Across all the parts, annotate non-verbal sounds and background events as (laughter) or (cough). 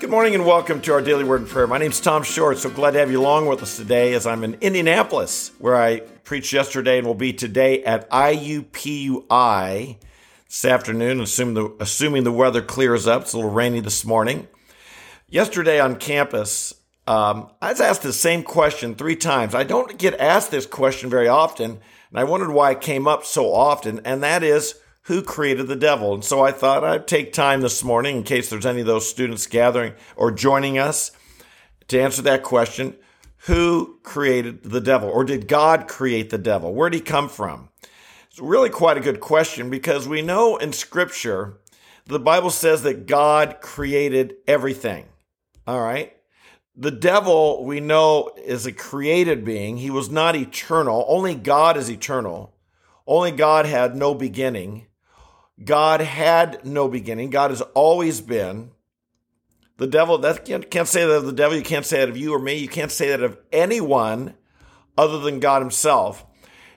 Good morning and welcome to our daily word and prayer. My name is Tom Short. So glad to have you along with us today as I'm in Indianapolis, where I preached yesterday and will be today at IUPUI this afternoon, assuming the, assuming the weather clears up. It's a little rainy this morning. Yesterday on campus, um, I was asked the same question three times. I don't get asked this question very often, and I wondered why it came up so often, and that is who created the devil? And so I thought I'd take time this morning, in case there's any of those students gathering or joining us, to answer that question Who created the devil? Or did God create the devil? Where did he come from? It's really quite a good question because we know in Scripture, the Bible says that God created everything. All right. The devil, we know, is a created being. He was not eternal. Only God is eternal. Only God had no beginning. God had no beginning. God has always been. The devil, that can't, can't say that of the devil. You can't say that of you or me. You can't say that of anyone other than God himself.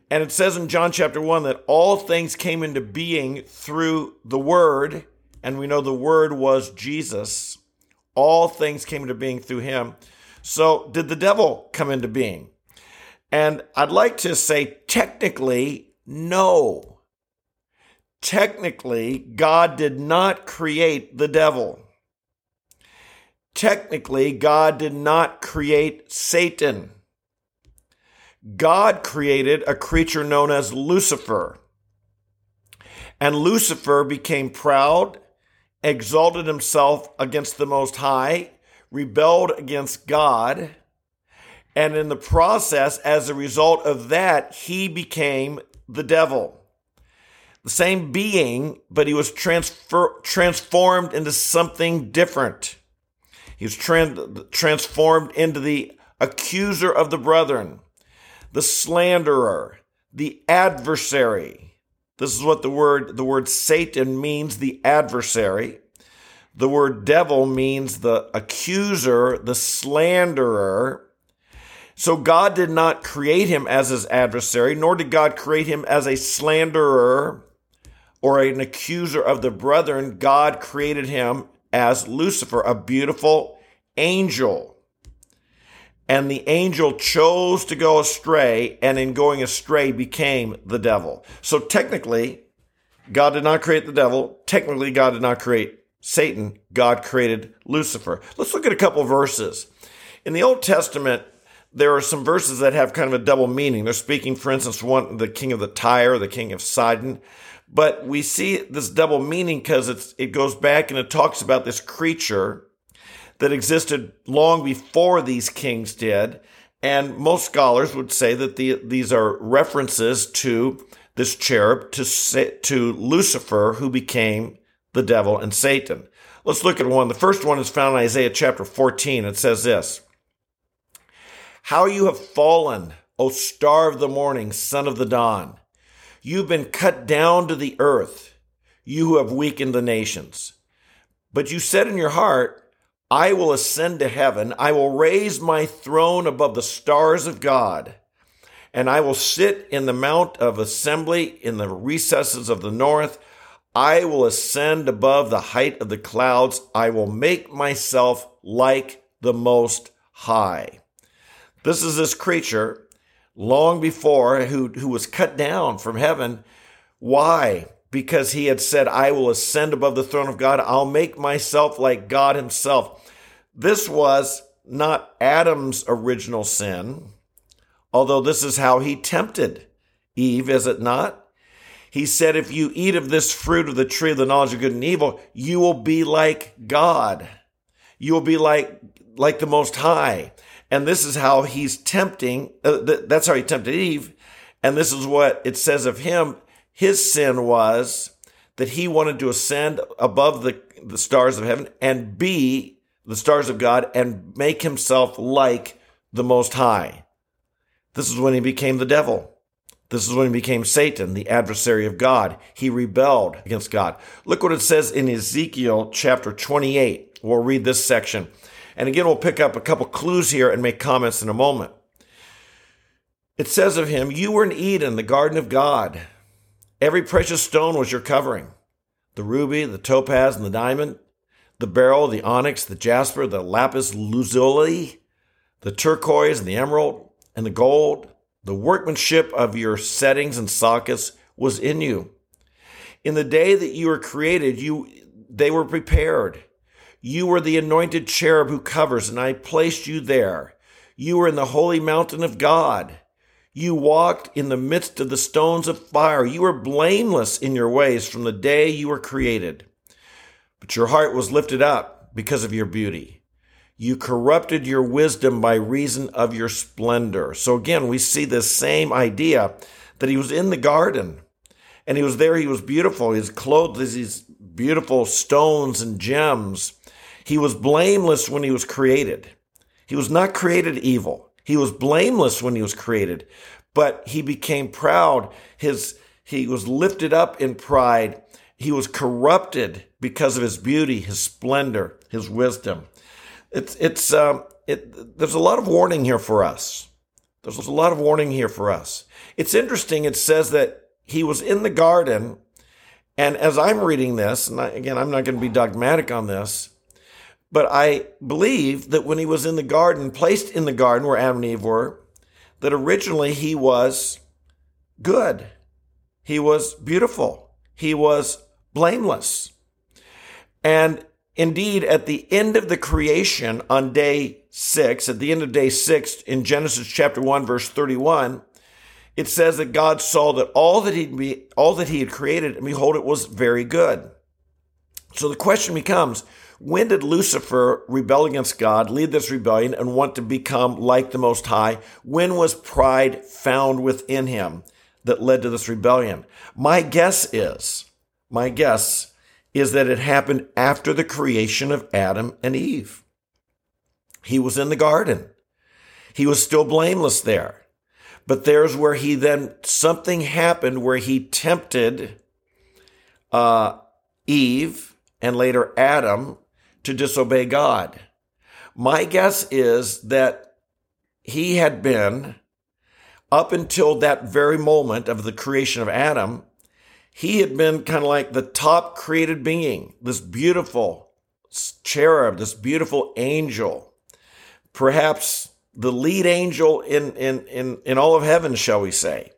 And it says in John chapter 1 that all things came into being through the Word, and we know the Word was Jesus. All things came into being through him. So, did the devil come into being? And I'd like to say technically, no technically, God did not create the devil. Technically, God did not create Satan. God created a creature known as Lucifer. And Lucifer became proud, exalted himself against the Most High, rebelled against God. And in the process, as a result of that, he became the devil the same being, but he was transfer, transformed into something different. He was trans, transformed into the accuser of the brethren, the slanderer, the adversary. This is what the word the word Satan means, the adversary. The word devil means the accuser, the slanderer. So God did not create him as his adversary, nor did God create him as a slanderer or an accuser of the brethren, God created him as Lucifer, a beautiful angel. And the angel chose to go astray, and in going astray became the devil. So technically, God did not create the devil. Technically, God did not create Satan. God created Lucifer. Let's look at a couple verses. In the Old Testament, there are some verses that have kind of a double meaning. They're speaking, for instance, one the king of the Tyre, the king of Sidon. But we see this double meaning because it goes back and it talks about this creature that existed long before these kings did. And most scholars would say that the, these are references to this cherub, to, to Lucifer, who became the devil and Satan. Let's look at one. The first one is found in Isaiah chapter 14. It says this How you have fallen, O star of the morning, son of the dawn. You've been cut down to the earth, you who have weakened the nations. But you said in your heart, I will ascend to heaven. I will raise my throne above the stars of God. And I will sit in the mount of assembly in the recesses of the north. I will ascend above the height of the clouds. I will make myself like the Most High. This is this creature long before who, who was cut down from heaven. Why? Because he had said, I will ascend above the throne of God. I'll make myself like God himself. This was not Adam's original sin, although this is how he tempted Eve, is it not? He said, If you eat of this fruit of the tree of the knowledge of good and evil, you will be like God. You will be like, like the Most High. And this is how he's tempting, uh, th- that's how he tempted Eve. And this is what it says of him. His sin was that he wanted to ascend above the, the stars of heaven and be the stars of God and make himself like the Most High. This is when he became the devil. This is when he became Satan, the adversary of God. He rebelled against God. Look what it says in Ezekiel chapter 28. We'll read this section. And again, we'll pick up a couple clues here and make comments in a moment. It says of him, You were in Eden, the garden of God. Every precious stone was your covering the ruby, the topaz, and the diamond, the beryl, the onyx, the jasper, the lapis lazuli, the turquoise, and the emerald, and the gold. The workmanship of your settings and sockets was in you. In the day that you were created, you they were prepared. You were the anointed cherub who covers, and I placed you there. You were in the holy mountain of God. You walked in the midst of the stones of fire. You were blameless in your ways from the day you were created. But your heart was lifted up because of your beauty. You corrupted your wisdom by reason of your splendor. So again, we see this same idea that he was in the garden and he was there. He was beautiful. He was clothed with these beautiful stones and gems. He was blameless when he was created. He was not created evil. He was blameless when he was created, but he became proud. His, he was lifted up in pride. He was corrupted because of his beauty, his splendor, his wisdom. It's, it's, um, it, there's a lot of warning here for us. There's a lot of warning here for us. It's interesting. It says that he was in the garden. And as I'm reading this, and I, again, I'm not going to be dogmatic on this, but I believe that when he was in the garden, placed in the garden where Adam and Eve were, that originally he was good. He was beautiful. He was blameless. And indeed, at the end of the creation on day six, at the end of day six in Genesis chapter one, verse 31, it says that God saw that all that he all that he had created, and behold, it was very good. So the question becomes, when did Lucifer rebel against God, lead this rebellion, and want to become like the Most High? When was pride found within him that led to this rebellion? My guess is, my guess is that it happened after the creation of Adam and Eve. He was in the garden. He was still blameless there. But there's where he then, something happened where he tempted uh, Eve and later Adam to disobey God. My guess is that he had been, up until that very moment of the creation of Adam, he had been kind of like the top created being, this beautiful cherub, this beautiful angel, perhaps the lead angel in, in, in, in all of heaven, shall we say.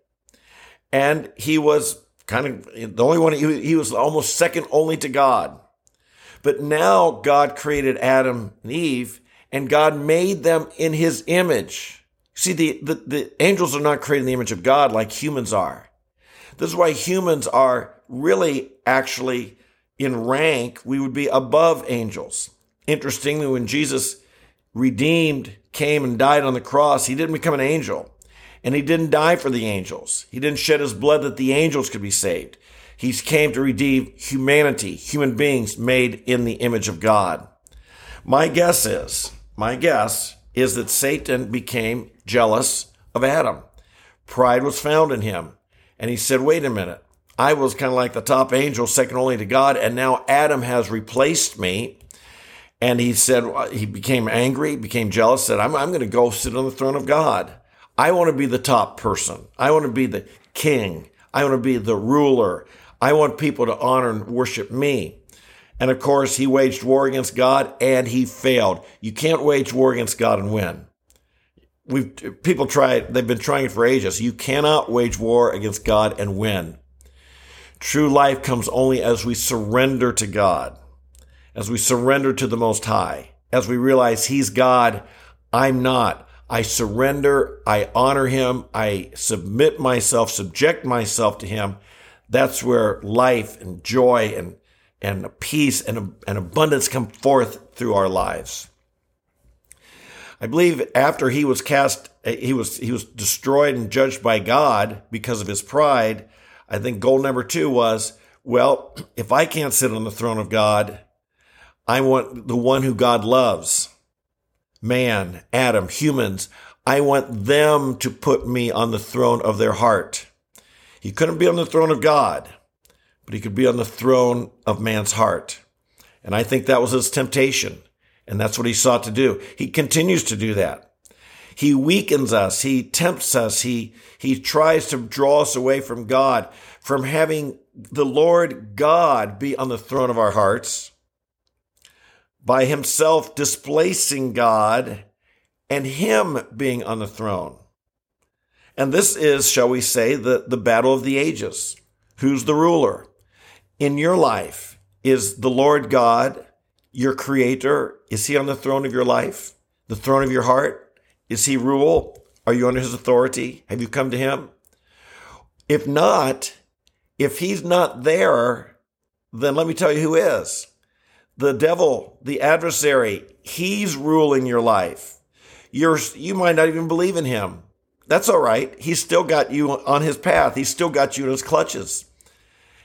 And he was kind of the only one, he, he was almost second only to God. But now God created Adam and Eve, and God made them in his image. See, the, the, the angels are not created in the image of God like humans are. This is why humans are really actually in rank, we would be above angels. Interestingly, when Jesus redeemed, came and died on the cross, he didn't become an angel. And he didn't die for the angels. He didn't shed his blood that the angels could be saved. He came to redeem humanity, human beings made in the image of God. My guess is, my guess is that Satan became jealous of Adam. Pride was found in him. And he said, wait a minute. I was kind of like the top angel, second only to God, and now Adam has replaced me. And he said, uh, he became angry, became jealous, said, I'm, I'm going to go sit on the throne of God. I want to be the top person. I want to be the king. I want to be the ruler. I want people to honor and worship me. And of course, he waged war against God and he failed. You can't wage war against God and win we've people try they've been trying it for ages. You cannot wage war against God and win. True life comes only as we surrender to God, as we surrender to the Most High, as we realize He's God, I'm not. I surrender, I honor Him, I submit myself, subject myself to Him. That's where life and joy and, and peace and, and abundance come forth through our lives. I believe after he was cast, he was he was destroyed and judged by God because of his pride. I think goal number two was, well, (clears throat) if I can't sit on the throne of God, I want the one who God loves, man, Adam, humans. I want them to put me on the throne of their heart. He couldn't be on the throne of God, but he could be on the throne of man's heart. And I think that was his temptation. And that's what he sought to do. He continues to do that. He weakens us. He tempts us. He, he tries to draw us away from God, from having the Lord God be on the throne of our hearts. by himself displacing God and him being on the throne. And this is, shall we say, the, the battle of the ages. Who's the ruler? In your life, is the Lord God your creator? Is he on the throne of your life? The throne of your heart? Is he rule? Are you under his authority? Have you come to him? If not, if he's not there, then let me tell you who is. The devil, the adversary, he's ruling your life. You're, you might not even believe in him. That's all right. He's still got you on his path. He's still got you in his clutches.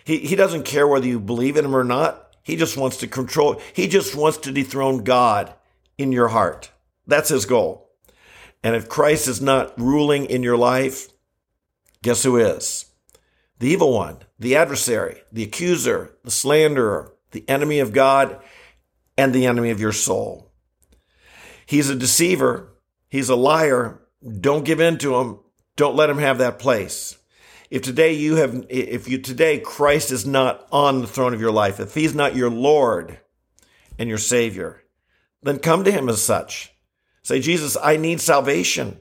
He, he doesn't care whether you believe in him or not. He just wants to control. He just wants to dethrone God in your heart. That's his goal. And if Christ is not ruling in your life, guess who is? The evil one, the adversary, the accuser, the slanderer, the enemy of God, and the enemy of your soul. He's a deceiver. He's a liar. Don't give in to him. Don't let him have that place. If today you have, if you today Christ is not on the throne of your life, if he's not your Lord and your Savior, then come to him as such. Say, Jesus, I need salvation.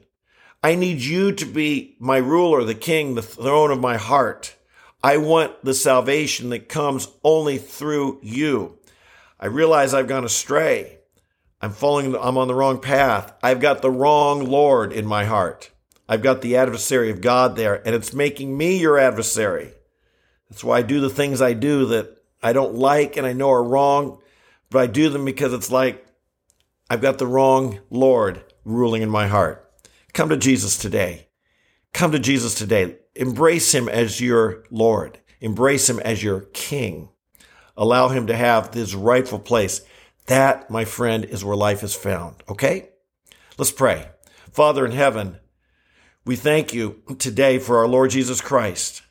I need you to be my ruler, the king, the throne of my heart. I want the salvation that comes only through you. I realize I've gone astray. I'm falling, I'm on the wrong path. I've got the wrong Lord in my heart. I've got the adversary of God there, and it's making me your adversary. That's why I do the things I do that I don't like and I know are wrong, but I do them because it's like I've got the wrong Lord ruling in my heart. Come to Jesus today. Come to Jesus today. Embrace him as your Lord. Embrace him as your King. Allow him to have his rightful place. That, my friend, is where life is found. Okay? Let's pray. Father in heaven, we thank you today for our Lord Jesus Christ.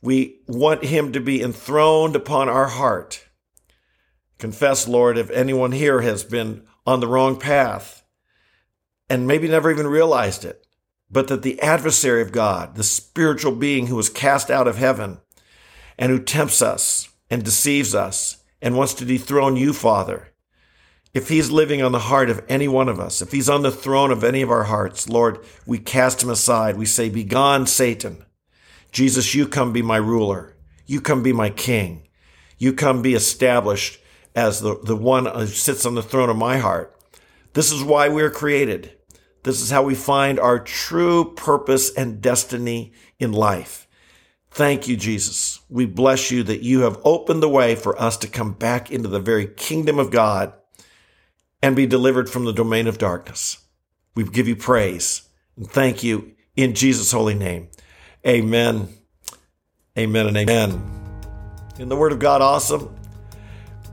We want him to be enthroned upon our heart. Confess, Lord, if anyone here has been on the wrong path and maybe never even realized it, but that the adversary of God, the spiritual being who was cast out of heaven and who tempts us and deceives us and wants to dethrone you, Father. If he's living on the heart of any one of us, if he's on the throne of any of our hearts, Lord, we cast him aside. We say, Begone, Satan. Jesus, you come be my ruler. You come be my king. You come be established as the, the one who sits on the throne of my heart. This is why we're created. This is how we find our true purpose and destiny in life. Thank you, Jesus. We bless you that you have opened the way for us to come back into the very kingdom of God and be delivered from the domain of darkness. We give you praise and thank you in Jesus' holy name. Amen. Amen and amen. In the word of God awesome?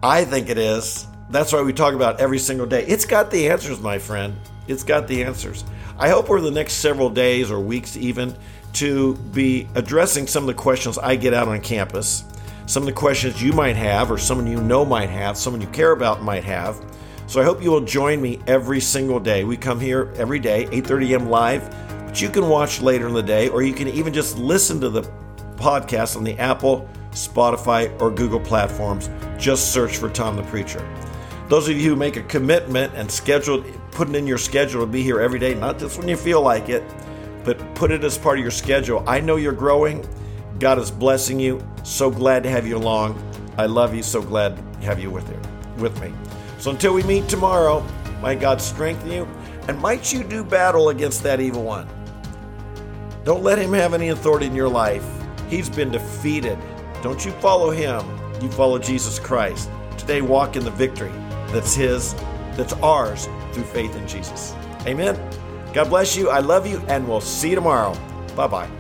I think it is. That's why we talk about every single day. It's got the answers, my friend. It's got the answers. I hope over the next several days or weeks, even, to be addressing some of the questions I get out on campus, some of the questions you might have, or someone you know might have, someone you care about might have. So I hope you will join me every single day. We come here every day, 8:30 a.m. live, but you can watch later in the day, or you can even just listen to the podcast on the Apple, Spotify, or Google platforms. Just search for Tom the Preacher. Those of you who make a commitment and schedule, putting in your schedule to be here every day, not just when you feel like it, put it as part of your schedule. I know you're growing. God is blessing you. So glad to have you along. I love you. So glad to have you with you, with me. So until we meet tomorrow, might God strengthen you, and might you do battle against that evil one. Don't let him have any authority in your life. He's been defeated. Don't you follow him. You follow Jesus Christ. Today, walk in the victory that's his, that's ours through faith in Jesus. Amen. God bless you. I love you, and we'll see you tomorrow. Bye bye.